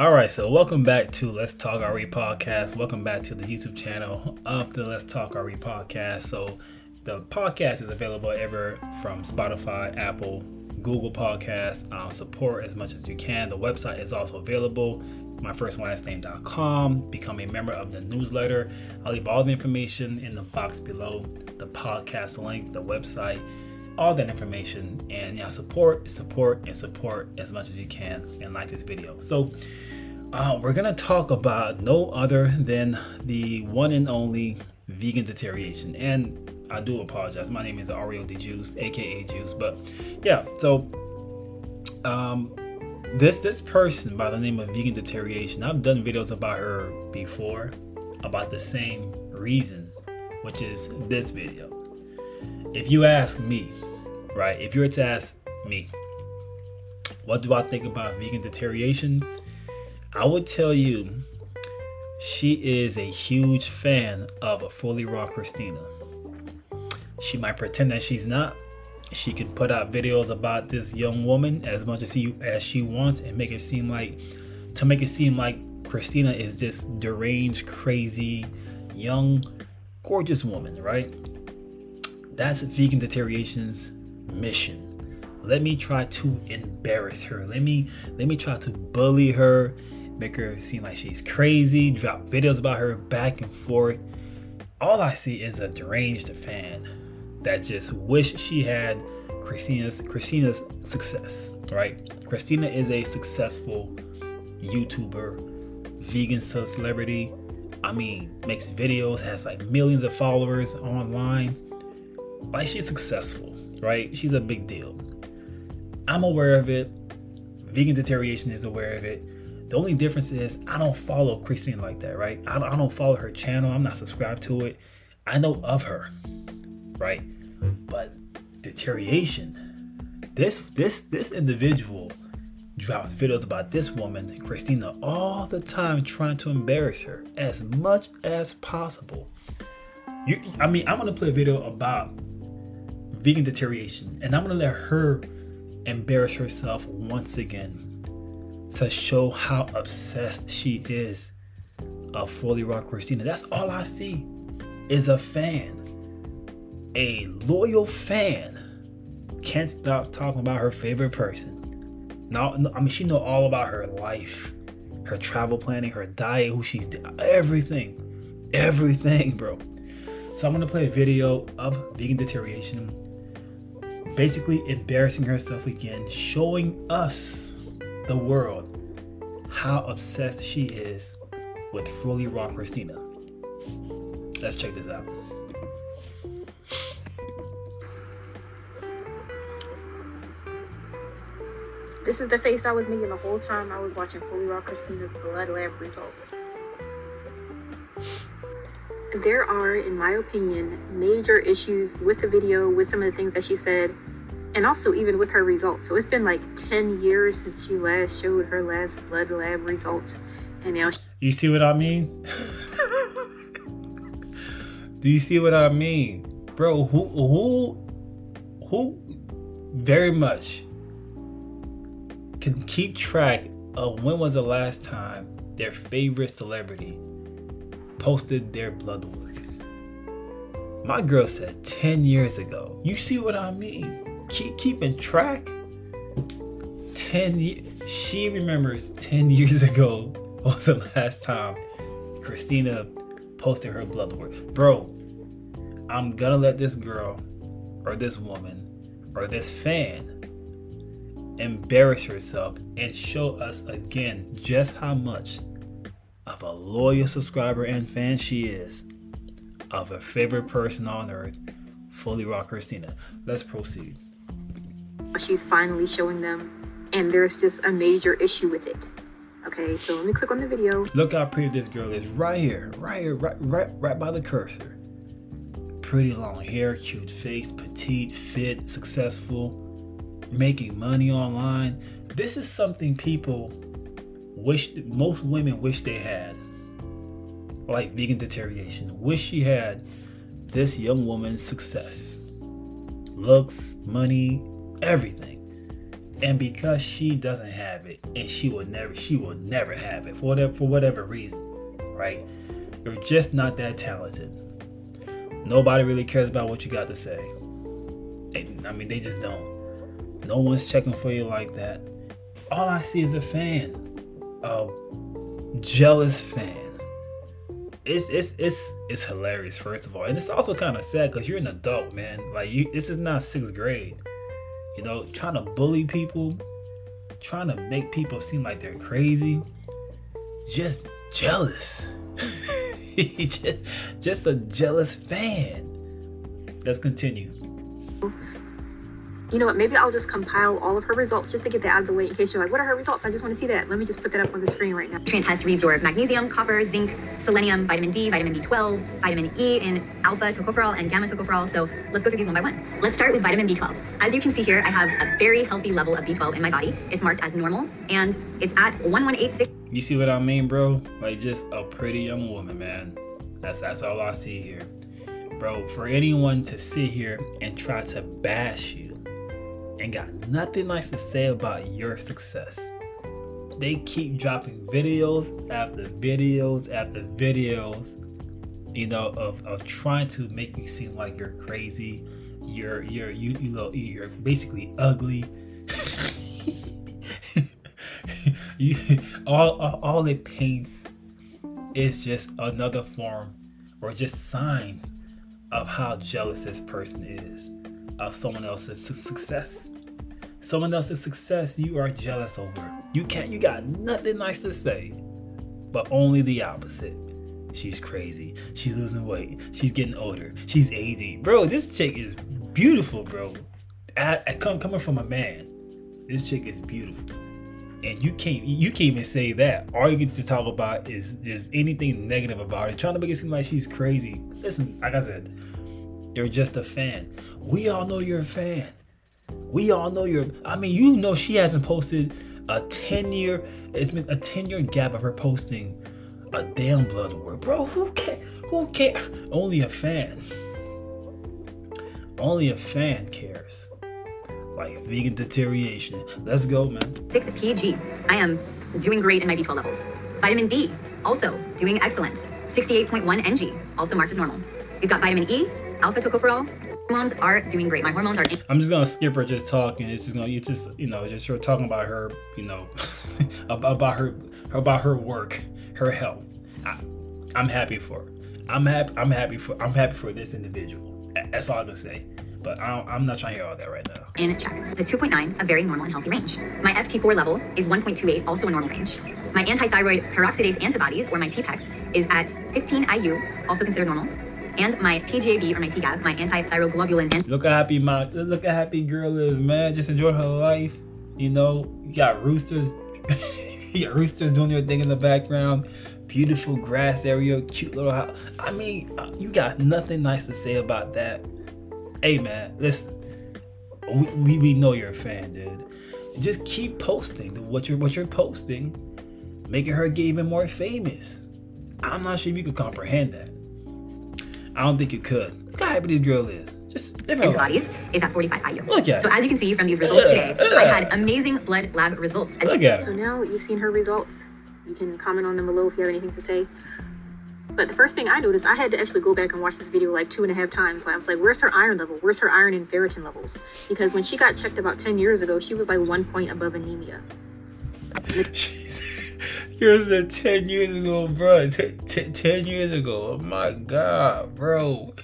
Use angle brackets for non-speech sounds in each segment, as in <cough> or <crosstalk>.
All right, so welcome back to Let's Talk RE podcast. Welcome back to the YouTube channel of the Let's Talk RE podcast. So, the podcast is available ever from Spotify, Apple, Google Podcasts. Um, support as much as you can. The website is also available. My first and last name.com. Become a member of the newsletter. I'll leave all the information in the box below. The podcast link, the website, all that information. And yeah, support, support, and support as much as you can. And like this video. So uh, we're gonna talk about no other than the one and only vegan deterioration. And I do apologize. My name is Ario De Juice, aka Juice. But yeah, so um, this this person by the name of Vegan Deterioration, I've done videos about her before about the same reason, which is this video. If you ask me, right? If you were to ask me, what do I think about vegan deterioration? I would tell you she is a huge fan of Fully Raw Kristina. She might pretend that she's not. She can put out videos about this young woman as much as she as she wants and make it seem like to make it seem like Kristina is this deranged, crazy, young, gorgeous woman, right? That's vegan deterioration's mission. Let me try to embarrass her. Let me let me try to bully her, make her seem like she's crazy, drop videos about her back and forth. All I see is a deranged fan that just wish she had Kristina's Kristina's success, right? Kristina is a successful YouTuber, vegan celebrity. I mean, makes videos, has like millions of followers online. Like she's successful, right? She's a big deal. I'm aware of it. Vegan Deterioration is aware of it. The only difference is I don't follow Kristina like that, right? I don't, I don't follow her channel. I'm not subscribed to it. I know of her, right? But deterioration. This this this individual drops videos about this woman, Kristina, all the time trying to embarrass her as much as possible. You, I mean, I'm gonna play a video about vegan deterioration, and I'm gonna let her embarrass herself once again to show how obsessed she is of Fully Raw Kristina. That's all I see is a fan a loyal fan can't stop talking about her favorite person. Now, I mean, she know all about her life, her travel planning, her diet, who she's, everything, everything, bro. So I'm gonna play a video of vegan deterioration, basically embarrassing herself again, showing us, the world, how obsessed she is with Fully Raw Kristina. Let's check this out. This is the face I was making the whole time I was watching Fully Raw Kristina's blood lab results. There are, in my opinion, major issues with the video, with some of the things that she said, and also even with her results. So it's been like 10 years since she last showed her last blood lab results. And now she- You see what I mean? Do you see what I mean? Bro, who who who very much can keep track of when was the last time their favorite celebrity posted their blood work. My girl said 10 years ago. You see what I mean? Keep keeping track. 10 years. She remembers 10 <laughs> years ago <laughs> was the last time Kristina posted her blood work. Bro, I'm gonna let this girl or this woman or this fan embarrass herself and show us again just how much of a loyal subscriber and fan she is of her favorite person on earth, Fully Raw Kristina. Let's proceed. She's finally showing them, and there's just a major issue with it. Okay, so let me click on the video. Look how pretty this girl is right here, right here, right, right, right by the cursor. Pretty long hair, cute face, petite, fit, successful making money online. This is something people wish most women wish they had. Like vegan deterioration. Wish she had this young woman's success. Looks, money, everything. And because she doesn't have it, and she will never, she will never have it for whatever for whatever reason, right? You're just not that talented. Nobody really cares about what you got to say. And, I mean, they just don't. No one's checking for you like that. All I see is a fan, a jealous fan. It's it's it's it's hilarious, first of all, and it's also kind of sad because you're an adult, man. Like you, this is not sixth grade. You know, trying to bully people, trying to make people seem like they're crazy, just jealous. <laughs> just, just a jealous fan. Let's continue. You know what? Maybe I'll just compile all of her results just to get that out of the way in case you're like, what are her results? I just want to see that. Let me just put that up on the screen right now. Nutrient test reads your magnesium, copper, zinc, selenium, vitamin D, vitamin B12, vitamin E in alpha tocopherol and gamma tocopherol. So let's go through these one by one. Let's start with vitamin B12. As you can see here, I have a very healthy level of B12 in my body. It's marked as normal and it's at 1186. You see what I mean, bro? Like just a pretty young woman, man. That's that's all I see here. Bro, for anyone to sit here and try to bash you and got nothing nice to say about your success. They keep dropping videos after videos after videos, you know, of, of trying to make you seem like you're crazy. You're you're you you know you're basically ugly. <laughs> you all, all all it paints is just another form or just signs of how jealous this person is of someone else's success. Someone else's success you are jealous over. You can't you got nothing nice to say, but only the opposite. She's crazy. She's losing weight. She's getting older. She's aging. Bro, this chick is beautiful, bro. I, I come coming from a man. This chick is beautiful. And you can't you can't even say that. All you get to talk about is just anything negative about it, trying to make it seem like she's crazy. Listen, like I said, you're just a fan. We all know you're a fan. We all know you're. I mean, you know she hasn't posted a 10 year. It's been a 10 year gap of her posting a damn blood work, bro. Who care? Who care? Only a fan. Only a fan cares. Like vegan deterioration. Let's go, man. 6 PG. I am doing great in my B12 levels. Vitamin D, also doing excellent. 68.1 NG, also marked as normal. We've got vitamin E, alpha tocopherol. Hormones are doing great. My hormones are. I'm just gonna skip her just talking. It's just gonna you just you know just her talking about her you know <laughs> about her about her work, her health. I, I'm happy for her. I'm happy. I'm happy for. I'm happy for this individual. That's all I'm gonna say. But I am not trying to hear all that right now. In check. The 2.9, a very normal and healthy range. My FT4 level is 1.28, also a normal range. My antithyroid peroxidase antibodies, or my TPEX, is at 15 IU, also considered normal and my TGAB or my TGAB, my antithyroglobulin. Look how happy my look how happy girl is, man. Just enjoy her life. You know, you got roosters, <laughs> you got roosters doing their thing in the background. Beautiful grass area, cute little house. I mean, uh, you got nothing nice to say about that. Hey, man, listen. We, we, we know you're a fan, dude. Just keep posting what you're what you're posting, making her get even more famous. I'm not sure if you could comprehend that. I don't think you could. Look how happy this girl is. Just different bodies is at 45 IU. Look at So as you can see from these results today, I had amazing blood lab results. Look at So now you've seen her results. You can comment on them below if you have anything to say. But the first thing I noticed, I had to actually go back and watch this video like two and a half times. Like, I was like, where's her iron level? Where's her iron and ferritin levels? Because when she got checked about 10 years ago, she was like one point above anemia. <laughs> Here's a 10 years ago, bro. T- t- 10 years ago. Oh my God, bro.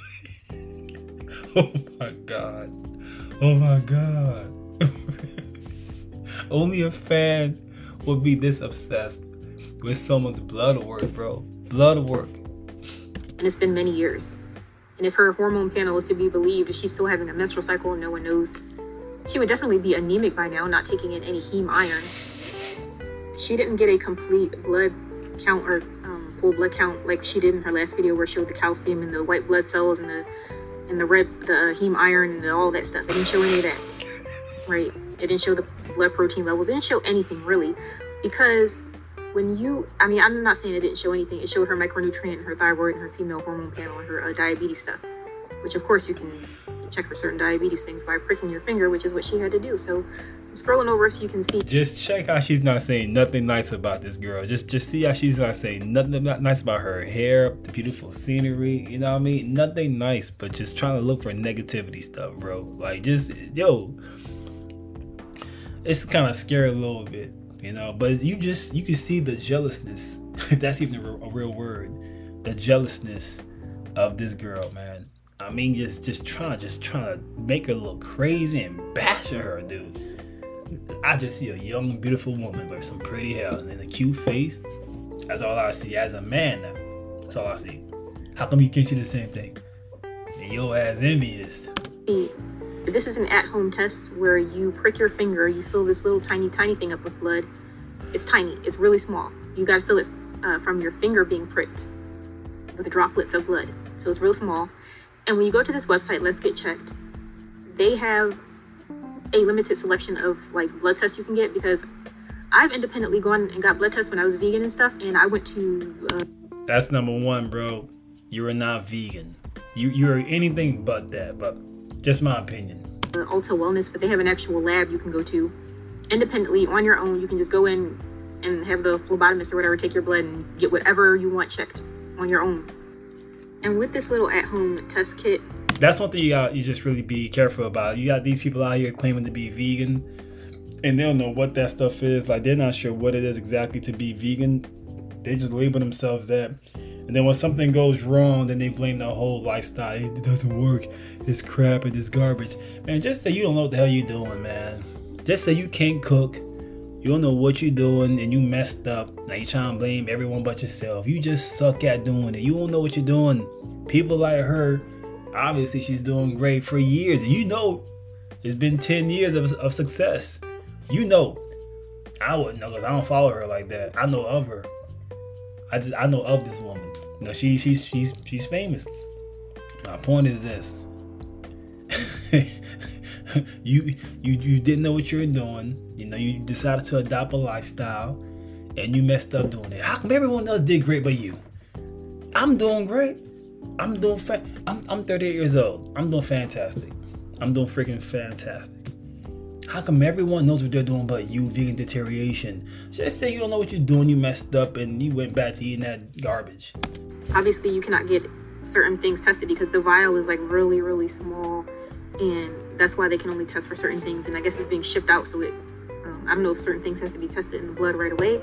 <laughs> oh my God. Oh my God. <laughs> Only a fan would be this obsessed with someone's blood work, bro. Blood work. And it's been many years. And if her hormone panel is to be believed, if she's still having a menstrual cycle and no one knows, she would definitely be anemic by now, not taking in any heme iron she didn't get a complete blood count or um, full blood count like she did in her last video where she showed the calcium and the white blood cells and the and the red the heme iron and all that stuff. It didn't show any of that. Right. It didn't show the blood protein levels. It didn't show anything really because when you i mean i'm not saying it didn't show anything. It showed her micronutrient her thyroid and her female hormone panel and her uh, diabetes stuff which of course you can can check for certain diabetes things by pricking your finger, which is what she had to do. So I'm scrolling over so you can see. Just check how she's not saying nothing nice about this girl. Just just see how she's not saying nothing not nice about her hair, the beautiful scenery. You know what I mean? Nothing nice, but just trying to look for negativity stuff, bro. Like just yo, it's kind of scary a little bit, you know. But you just you can see the jealousness, if <laughs> that's even a, a real word. The jealousness of this girl, man. I mean, just just trying, to just trying to make her look crazy and bashing her, dude. I just see a young, beautiful woman with some pretty hair and a cute face. That's all I see as a man. Now, that's all I see. How come you can't see the same thing? And your ass envious. See, this is an at-home test where you prick your finger, you fill this little tiny, tiny thing up with blood. It's tiny. It's really small. You got to fill it uh, from your finger being pricked with droplets of blood. So it's real small. And when you go to this website, Let's Get Checked, they have a limited selection of like blood tests you can get because I've independently gone and got blood tests when I was vegan and stuff, and I went to. Uh, That's number one, bro. You are not vegan. You you're anything but that. But just my opinion. Ulta Wellness, but they have an actual lab you can go to independently on your own. You can just go in and have the phlebotomist or whatever take your blood and get whatever you want checked on your own. And with this little at-home test kit, that's one thing you got. You just really be careful about. You got these people out here claiming to be vegan, and they don't know what that stuff is. Like they're not sure what it is exactly to be vegan. They just label themselves that. And then when something goes wrong, then they blame the whole lifestyle. It doesn't work. It's crap and it's garbage. Man, just say you don't know what the hell you're doing, man. Just say you can't cook. You don't know what you're doing and you messed up. Now you're trying to blame everyone but yourself. You just suck at doing it. You don't know what you're doing. People like her, obviously she's doing great for years. And you know it's been 10 years of, of success. You know. I wouldn't know because I don't follow her like that. I know of her. I just I know of this woman. You know, she she's she's she's famous. My point is this. <laughs> <laughs> you you you didn't know what you were doing. You know, you decided to adopt a lifestyle and you messed up doing it. How come everyone else did great but you? I'm doing great. I'm doing fa- I'm I'm 38 years old. I'm doing fantastic. I'm doing freaking fantastic. How come everyone knows what they're doing but you, vegan deterioration? Just say you don't know what you're doing, you messed up, and you went back to eating that garbage. Obviously, you cannot get certain things tested because the vial is like really, really small, and that's why they can only test for certain things. And I guess it's being shipped out, so it um, I don't know if certain things has to be tested in the blood right away,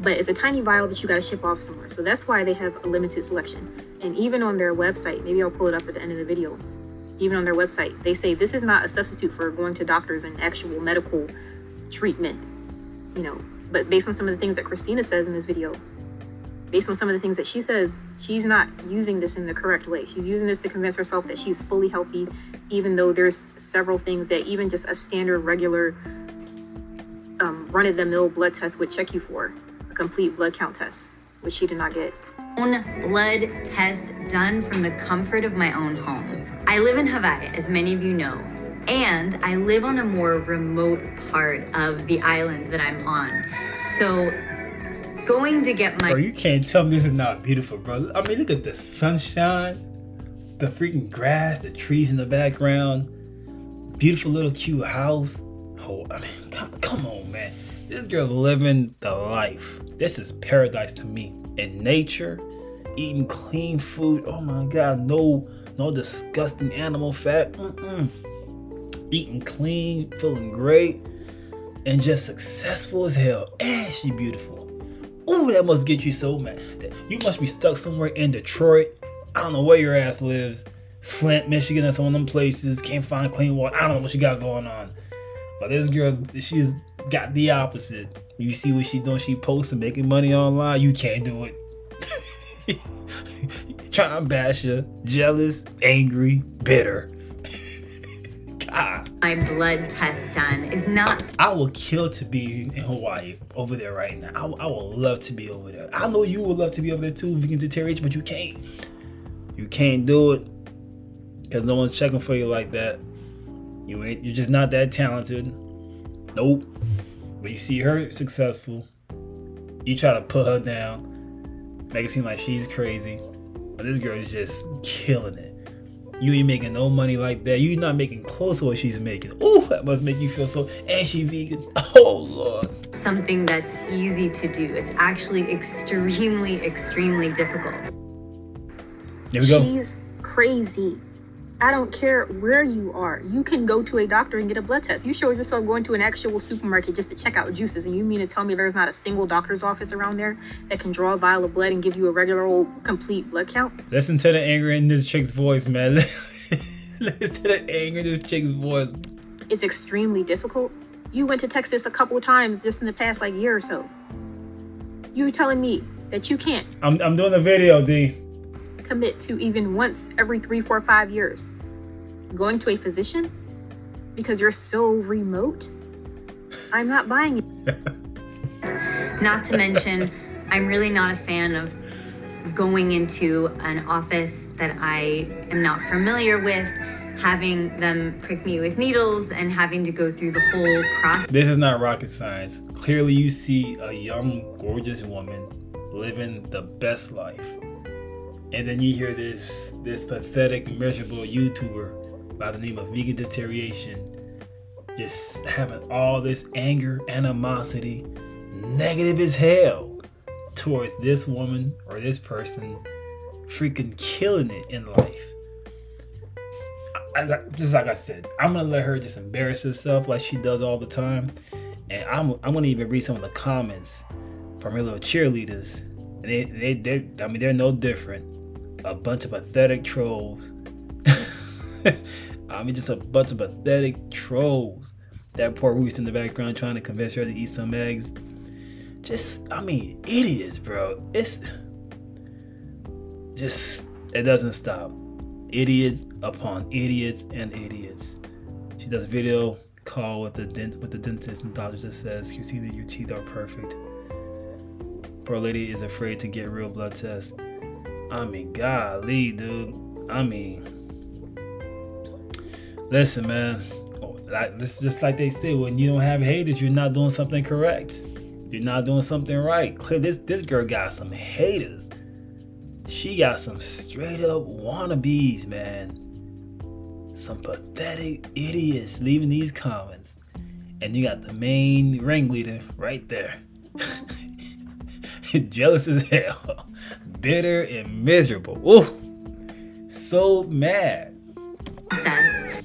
but it's a tiny vial that you got to ship off somewhere. So that's why they have a limited selection. And even on their website, maybe I'll pull it up at the end of the video even on their website, they say this is not a substitute for going to doctors and actual medical treatment. You know, but based on some of the things that Kristina says in this video, based on some of the things that she says, she's not using this in the correct way. She's using this to convince herself that she's fully healthy, even though there's several things that even just a standard, regular, um, run of the mill blood test would check you for a complete blood count test, which she did not get own blood test done from the comfort of my own home. I live in Hawaii, as many of you know, and I live on a more remote part of the island that I'm on. So going to get my Bro, you can't tell me this is not beautiful, bro. I mean, look at the sunshine, the freaking grass, the trees in the background, beautiful little cute house. Oh, I mean, come, come on, man. This girl's living the life. This is paradise to me. In nature, eating clean food. Oh my God, no, no disgusting animal fat. Mm-mm. Eating clean, feeling great, and just successful as hell. And she beautiful. Ooh, that must get you so mad. You must be stuck somewhere in Detroit. I don't know where your ass lives. Flint, Michigan, that's one of them places. Can't find clean water. I don't know what she got going on. But this girl, she's got the opposite. You see what she doing? She posting, making money online. You can't do it. <laughs> Trying to bash her, jealous, angry, bitter. My blood test done is not. I, I will kill to be in Hawaii over there right now. I, I would love to be over there. I know you would love to be over there too, if you can vegan deterioration, but you can't. You can't do it because no one's checking for you like that. You ain't. You're just not that talented. Nope. But you see her successful. You try to put her down, make it seem like she's crazy. But this girl is just killing it. You ain't making no money like that. You're not making close to what she's making. Oh, that must make you feel so. And she vegan. <laughs> Oh Lord. Something that's easy to do. It's actually extremely, extremely difficult. There we go. She's crazy. I don't care where you are. You can go to a doctor and get a blood test. You showed yourself going to an actual supermarket just to check out juices, and you mean to tell me there's not a single doctor's office around there that can draw a vial of blood and give you a regular old complete blood count? Listen to the anger in this chick's voice, man. <laughs> Listen to the anger in this chick's voice. It's extremely difficult. You went to Texas a couple times just in the past like year or so. You're telling me that you can't? I'm I'm doing a video, D commit to even once every three, four, five years. Going to a physician because you're so remote, I'm not buying it. <laughs> not to mention, I'm really not a fan of going into an office that I am not familiar with, having them prick me with needles, and having to go through the whole process. This is not rocket science. Clearly, you see a young, gorgeous woman living the best life and then you hear this this pathetic, miserable YouTuber by the name of Vegan Deterioration just having all this anger, animosity, negative as hell towards this woman or this person, freaking killing it in life. I, I, just like I said, I'm gonna let her just embarrass herself like she does all the time, and I'm I'm gonna even read some of the comments from her little cheerleaders. They they they I mean they're no different a bunch of pathetic trolls. <laughs> I mean, just a bunch of pathetic trolls. That poor roost in the background trying to convince her to eat some eggs. Just, I mean, idiots, bro. It's just, it doesn't stop. Idiots upon idiots and idiots. She does a video call with the dent with the dentist and doctor just says you see that your teeth are perfect. Poor lady is afraid to get real blood tests. I mean, golly, dude. I mean, listen, man. Oh, like this, just like they say, when you don't have haters, you're not doing something correct. You're not doing something right. Clear, this this girl got some haters. She got some straight up wannabes, man. Some pathetic idiots leaving these comments, and you got the main ringleader right there. <laughs> Jealous as hell bitter and miserable. Ooh, so mad. Says.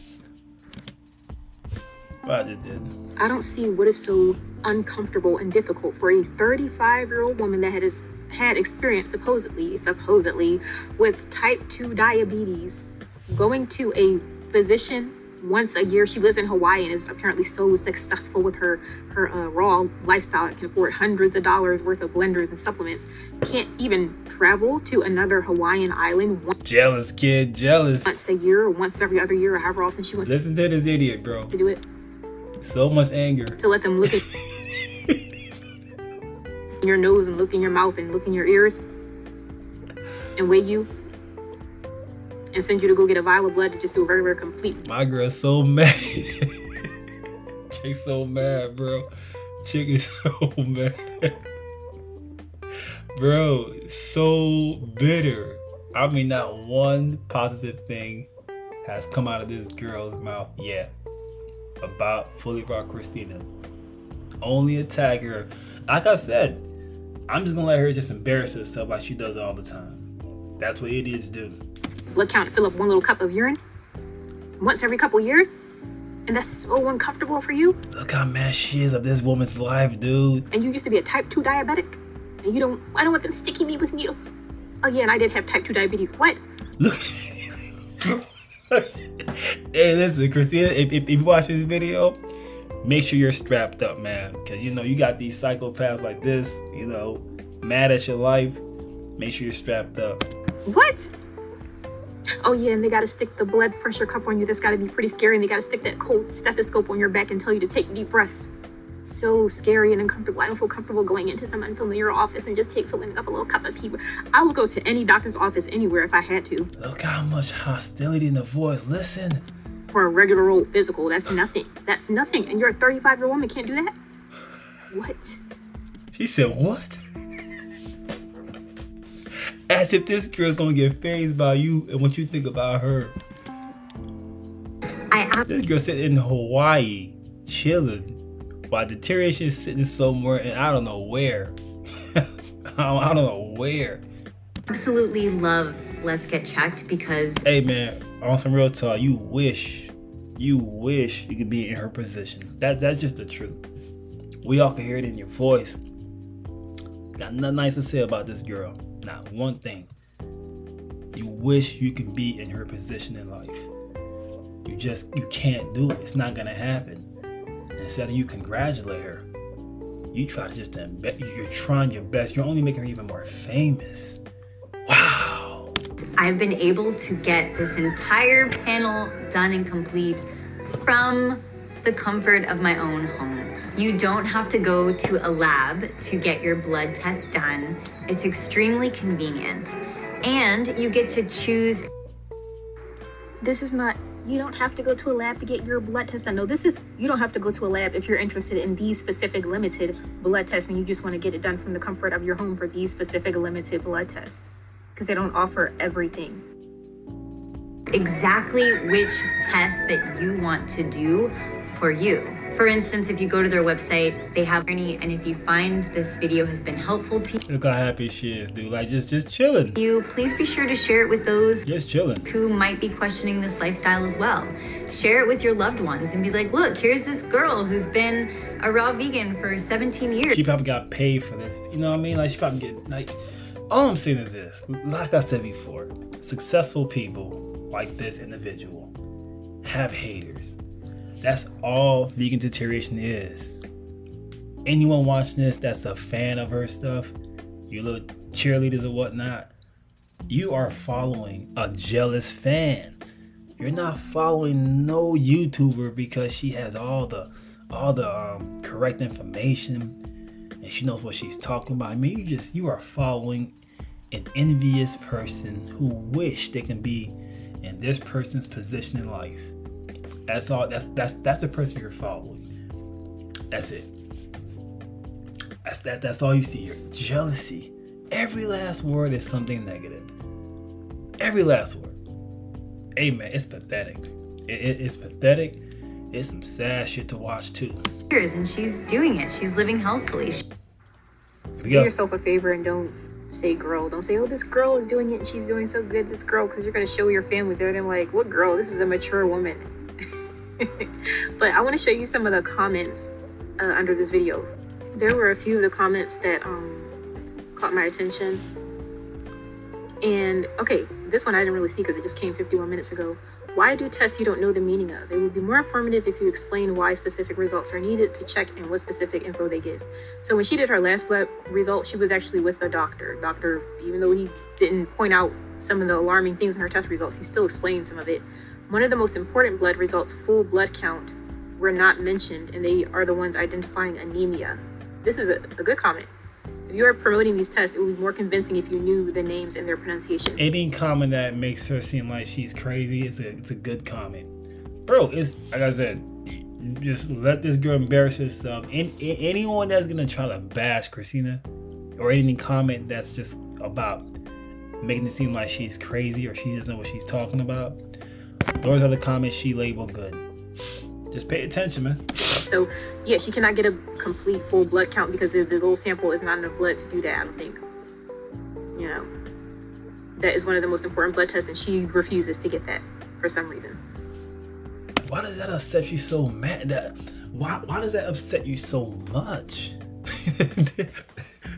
I just did. I don't see what is so uncomfortable and difficult for a 35 year old woman that has had experience supposedly supposedly with type 2 diabetes going to a physician once a year. She lives in Hawaii and is apparently so successful with her her uh, raw lifestyle. It can afford hundreds of dollars worth of blenders and supplements. Can't even travel to another Hawaiian island. Once jealous kid, jealous. Once a year, or once every other year, or however often she wants. Listen to this idiot, bro. To do it. So much anger. To let them look at <laughs> your nose and look in your mouth and look in your ears and weigh you and send you to go get a vial of blood to just do a very, very complete. My girl's so mad. <laughs> Chick so mad, bro. Chick is <laughs> so mad. bro, so bitter. I mean, not one positive thing has come out of this girl's mouth yet about Fully Raw Kristina. Only attack her. Like I said, I'm just gonna let her just embarrass herself like she does all the time. That's what idiots do blood count to fill up one little cup of urine once every couple years? And that's so uncomfortable for you? Look how mad she is of this woman's life, dude. And you used to be a type 2 diabetic? And you don't, I don't want them sticking me with needles. Oh yeah, and I did have type 2 diabetes. What? Look. <laughs> hey, listen, Kristina, if, if, if you watch this video, make sure you're strapped up, man. Because, you know, you got these psychopaths like this, you know, mad at your life. Make sure you're strapped up. What? Oh yeah, and they gotta stick the blood pressure cuff on you. That's gotta be pretty scary. And they gotta stick that cold stethoscope on your back and tell you to take deep breaths. So scary and uncomfortable. I don't feel comfortable going into some unfamiliar office and just take filling up a little cup of tea. I would go to any doctor's office anywhere if I had to. Look how much hostility in the voice. Listen. For a regular old physical, that's nothing. That's nothing. And you're a 35 year old woman can't do that? What? She said what? As if this girl's gonna get phased by you and what you think about her. ab- This girl sitting in Hawaii, chilling, while deterioration is sitting somewhere, and I don't know where. <laughs> I don't know where. absolutely love Let's Get Checked because Hey man, on some real talk, you wish, you wish you could be in her position. That that's just the truth. We all can hear it in your voice. Got nothing nice to say about this girl. Not one thing. You wish you can be in her position in life. You just you can't do it. It's not gonna happen. Instead of you congratulate her, you try to just. You're trying your best. You're only making her even more famous. Wow. I've been able to get this entire panel done and complete from the comfort of my own home. You don't have to go to a lab to get your blood test done. It's extremely convenient. And you get to choose This is not, you don't have to go to a lab to get your blood test done. No, this is, you don't have to go to a lab if you're interested in these specific limited blood tests and you just want to get it done from the comfort of your home for these specific limited blood tests. Because they don't offer everything. exactly which test that you want to do for you. For instance, if you go to their website, they have any, and if you find this video has been helpful to you, Look how happy she is, dude. Like just just chilling. you, please be sure to share it with those Just chilling. who might be questioning this lifestyle as well. Share it with your loved ones and be like, look, here's this girl who's been a raw vegan for 17 years. She probably got paid for this. You know what I mean? Like she probably get like all I'm saying is this. Like I said before, successful people like this individual have haters. That's all vegan deterioration is. Anyone watching this that's a fan of her stuff, you little cheerleaders or whatnot, you are following a jealous fan. You're not following no YouTuber because she has all the all the um, correct information and she knows what she's talking about. I mean, you just you are following an envious person who wish they can be in this person's position in life. That's all. That's that's that's the person you're following. That's it. That's that. That's all you see here. Jealousy. Every last word is something negative. Every last word. Hey man, it's pathetic. It, it- it's pathetic. It's some sad shit to watch too. and she's doing it. She's living healthfully. She- Here we do go. yourself a favor and don't say girl. Don't say, oh, this girl is doing it and she's doing so good, this girl, because you're going to show your family. They're gonna be like, what girl? This is a mature woman. <laughs> but I want to show you some of the comments uh, under this video. There were a few of the comments that um, caught my attention. And okay, this one I didn't really see because it just came 51 minutes ago. Why do tests you don't know the meaning of? It would be more informative if you explain why specific results are needed to check and what specific info they give. So when she did her last blood result, she was actually with a doctor. Doctor, even though he didn't point out some of the alarming things in her test results, he still explained some of it. One of the most important blood results, full blood count, were not mentioned, and they are the ones identifying anemia. This is a, a good comment. If you are promoting these tests, it would be more convincing if you knew the names and their pronunciation. Any comment that makes her seem like she's crazy is a it's a good comment, bro. It's like I said, just let this girl embarrass herself. And anyone that's gonna try to bash Kristina or any comment that's just about making it seem like she's crazy or she doesn't know what she's talking about, those are the comments she labeled good. Just pay attention, man. So, yeah, she cannot get a complete full blood count because the little sample is not enough blood to do that, I don't think. You know, that is one of the most important blood tests, and she refuses to get that for some reason. Why does that upset you so mad? That why why does that upset you so much? <laughs>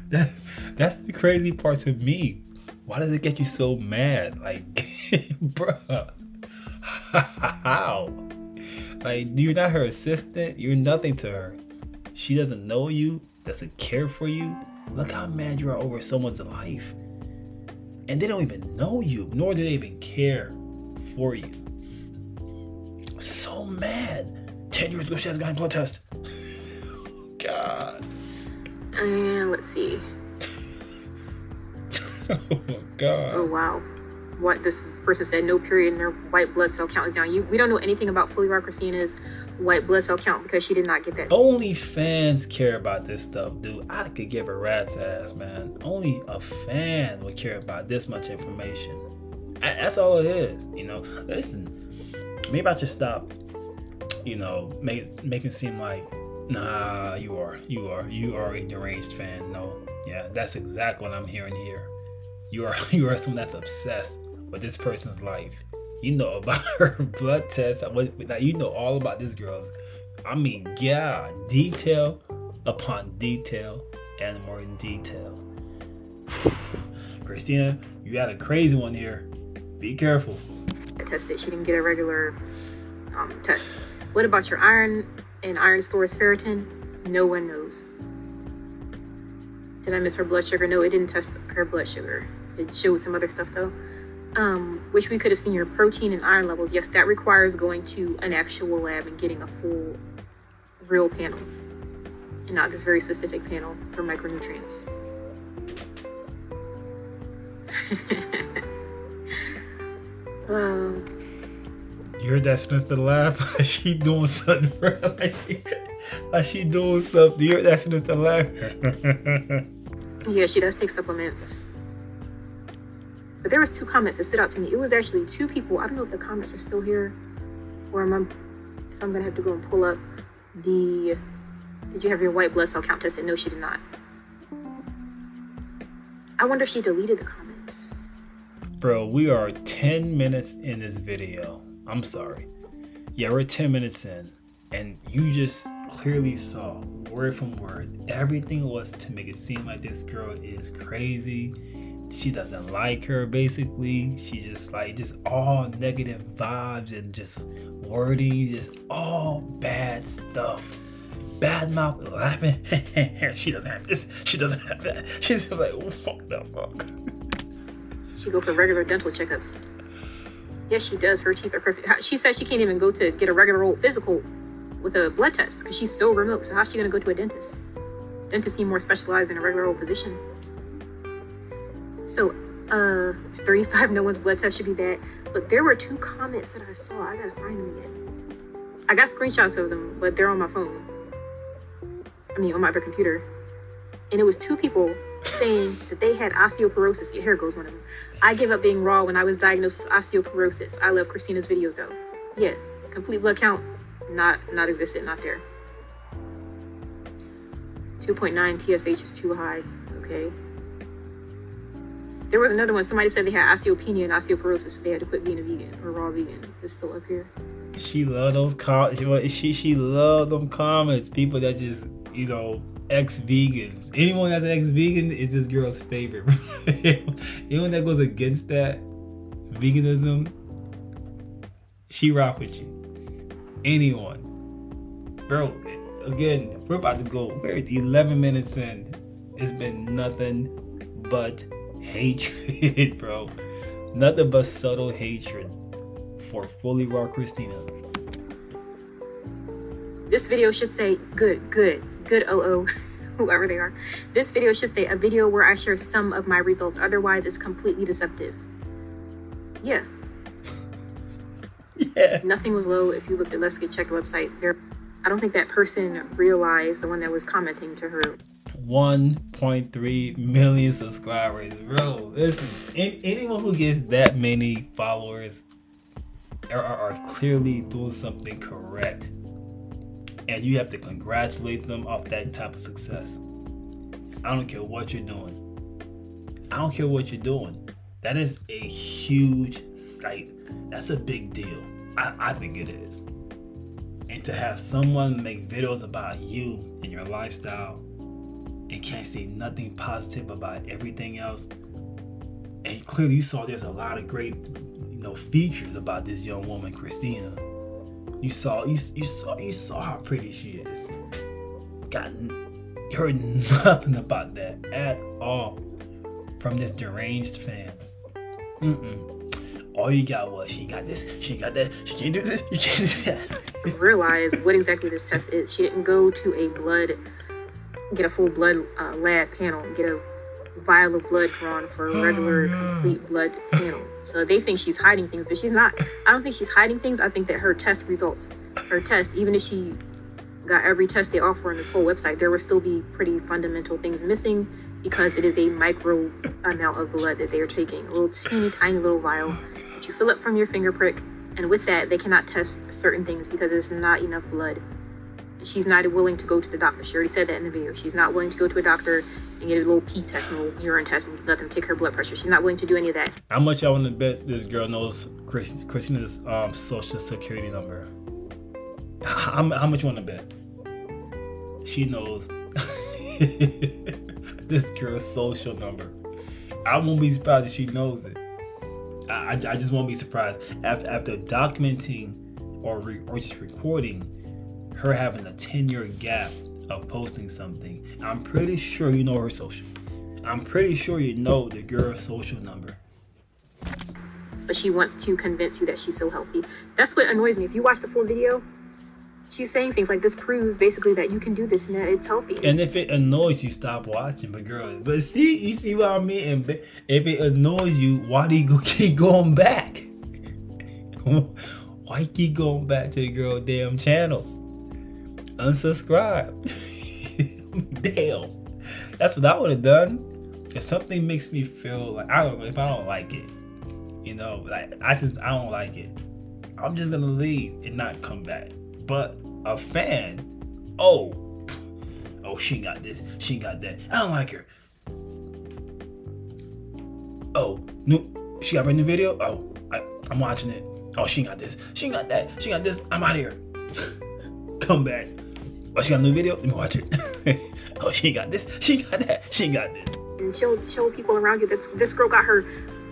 that that's the crazy part to me. Why does it get you so mad? Like, <laughs> bruh, <laughs> how? Like, you're not her assistant. You're nothing to her. She doesn't know you. Doesn't care for you. Look how mad you are over someone's life, and they don't even know you, nor do they even care for you so mad. Ten years ago, she has gotten blood test. <sighs> God. And let's see. <laughs> Oh my god. Oh wow, what this person said: no period, and their white blood cell count is down. You, we don't know anything about Fully Kristina's white blood cell count because she did not get that. Only fans care about this stuff, dude. I could give a rat's ass, man. Only a fan would care about this much information. A- That's all it is, you know. Listen, maybe I should stop you know, make making seem like, nah, you are, you are, you are a deranged fan. No, yeah, that's exactly what I'm hearing here. You are, <laughs> you are someone that's obsessed with this person's life. You know about <laughs> her blood test. Now you know all about this girl's. I mean, yeah, detail upon detail and more in detail. <sighs> Kristina, you got a crazy one here. Be careful. I tested. She didn't get a regular um, test. What about your iron and iron stores ferritin? No one knows. Did I miss her blood sugar? No, it didn't test her blood sugar. It showed some other stuff though. Um, which we could have seen your protein and iron levels. Yes, that requires going to an actual lab and getting a full, real panel, and not this very specific panel for micronutrients. <laughs> um, you heard that sinister laugh? she doing something, bro. <laughs> Like she, like she doing something. You heard that sinister laugh? yeah, she does take supplements. But there was two comments that stood out to me. It was actually two people. I don't know if the comments are still here, or am I, if I'm gonna have to go and pull up the. Did you have your white blood cell count tested? No, she did not. I wonder if she deleted the comments. Bro, we are 10 minutes in this video. I'm sorry. Yeah, we're 10 minutes in, and you just clearly saw word from word. Everything was to make it seem like this girl is crazy. She doesn't like her, basically. She just like just all negative vibes and just wording, just all bad stuff. Bad mouth laughing. <laughs> she doesn't have this. She doesn't have that. She's like, fuck the fuck? <laughs> She go for regular dental checkups. Yes, she does. Her teeth are perfect. She says she can't even go to get a regular old physical with a blood test because she's so remote. So how's she gonna go to a dentist? Dentists seem more specialized than a regular old physician. So, uh, 35 no one's blood test should be bad. But there were two comments that I saw. I gotta find them yet. I got screenshots of them, but they're on my phone. I mean, on my other computer. And it was two people saying that they had osteoporosis. Here goes one of them. I gave up being raw when I was diagnosed with osteoporosis. I love Kristina's videos though. Yeah, complete blood count, not not existent, not there. 2.9 TSH is too high. Okay. There was another one. Somebody said they had osteopenia and osteoporosis. So they had to quit being a vegan or raw vegan. Is this still up here? She loved those comments. She, she she loved them comments. People that just you know ex-vegans. Anyone that's ex-vegan is this girl's favorite. <laughs> Anyone that goes against that veganism, she rock with you. Anyone, bro. Again, we're about to go. We're 11 minutes in. It's been nothing but hatred, <laughs> bro. Nothing but subtle hatred for fully raw Kristina. This video should say good, good, good OO, oh, oh, <laughs> whoever they are. This video should say a video where I share some of my results. Otherwise, it's completely deceptive. Yeah. <laughs> yeah. Nothing was low if you looked at Let's Get Checked website. There, I don't think that person realized the one that was commenting to her. 1.3 million subscribers, bro. Listen, anyone who gets that many followers are, are clearly doing something correct and you have to congratulate them off that type of success. I don't care what you're doing. I don't care what you're doing. That is a huge site. That's a big deal. I, I think it is. And to have someone make videos about you and your lifestyle and can't say nothing positive about everything else. And clearly you saw there's a lot of great, you know, features about this young woman, Kristina you saw you, you saw you saw how pretty she is. Got you heard nothing about that at all from this deranged fan. Mm-mm. All you got was she got this, she got that, she can't do this, you can't do that. Realize what exactly this test is. She didn't go to a blood, get a full blood uh, lab panel, get a vial of blood drawn for a regular oh, complete blood panel. So they think she's hiding things, but she's not. I don't think she's hiding things. I think that her test results, her test, even if she got every test they offer on this whole website, there will still be pretty fundamental things missing because it is a micro amount of blood that they are taking. A little teeny tiny little vial that you fill up from your finger prick And with that, they cannot test certain things because there's not enough blood. She's not willing to go to the doctor. She already said that in the video. She's not willing to go to a doctor and get a little pee test and a little urine test and let them take her blood pressure. She's not willing to do any of that. How much I want to bet this girl knows Chris, Kristina's um, social security number? How, how much you want to bet? She knows <laughs> this girl's social number. I won't be surprised if she knows it. I, I just won't be surprised after after documenting or re, or just recording her having a 10 year gap of posting something. I'm pretty sure you know her social. I'm pretty sure you know the girl's social number. But she wants to convince you that she's so healthy. That's what annoys me. If you watch the full video, she's saying things like this proves basically that you can do this and that it's healthy. And if it annoys you, stop watching. But girl, but see, you see what I mean? And if it annoys you, why do you go <laughs> keep going back? <laughs> why keep going back to the girl damn channel? Unsubscribe. <laughs> damn. That's what I would have done. If something makes me feel like I don't if I don't like it, you know, like I just I don't like it. I'm just gonna leave and not come back. But a fan, oh, <laughs> oh, she got this, she got that. I don't like her. Oh, no, she got a new video. Oh, I, I'm watching it. Oh, she got this, she got that, she got this. I'm out here. <laughs> Come back. Oh, she got a new video. Let me watch it. oh, she got this, she got that, she got this. And show show people around you that this girl got her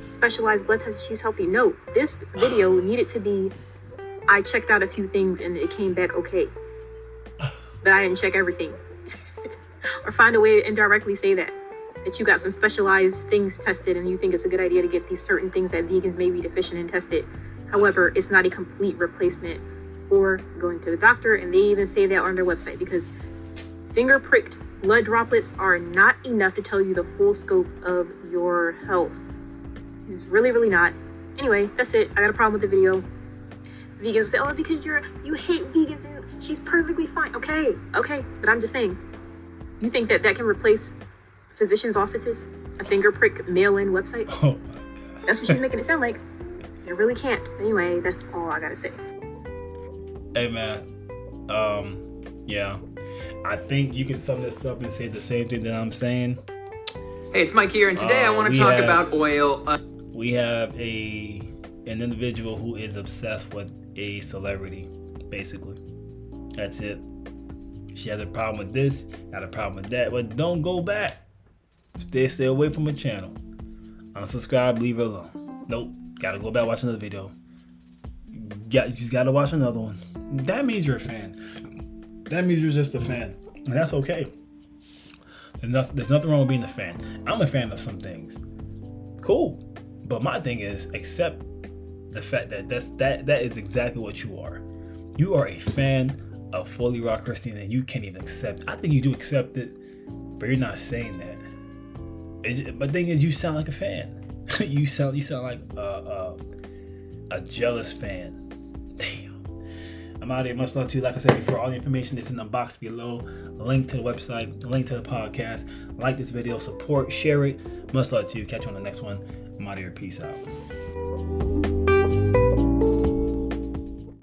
specialized blood test. She's healthy. No, this video needed to be I checked out a few things and it came back okay. But I didn't check everything. <laughs> or find a way to indirectly say that. That you got some specialized things tested and you think it's a good idea to get these certain things that vegans may be deficient in tested. However, it's not a complete replacement for going to the doctor, and they even say that on their website because finger pricked blood droplets are not enough to tell you the full scope of your health. It's really, really not. Anyway, that's it. I got a problem with the video vegans say, oh, because you're you hate vegans and she's perfectly fine. Okay, okay, but I'm just saying, you think that that can replace physicians' offices, a finger prick mail-in website? Oh my god. That's what she's making it sound like. It really can't. Anyway, that's all I gotta say. Hey man, um, yeah, I think you can sum this up and say the same thing that I'm saying. Hey, it's Mike here, and today uh, I want to talk have, about oil. Uh- we have a an individual who is obsessed with a celebrity, basically. That's it. She has a problem with this, got a problem with that, but don't go back. Stay stay away from the channel. Unsubscribe, leave her alone. Nope. Gotta go back watch another video. Got you just gotta watch another one. That means you're a fan. That means you're just a fan. And that's okay. There's, not, there's nothing wrong with being a fan. I'm a fan of some things. Cool. But my thing is accept the fact that that's that that is exactly what you are. You are a fan of Fully Raw Kristina, and you can't even accept. I think you do accept it, but you're not saying that. It, but the thing is, you sound like a fan. <laughs> you sound you sound like a, a, a jealous fan. I'm out here. Much love to you. Like I said before, all the information is in the box below. Link to the website, link to the podcast. Like this video, support, share it. Much love to you. Catch you on the next one. I'm out here. Peace out.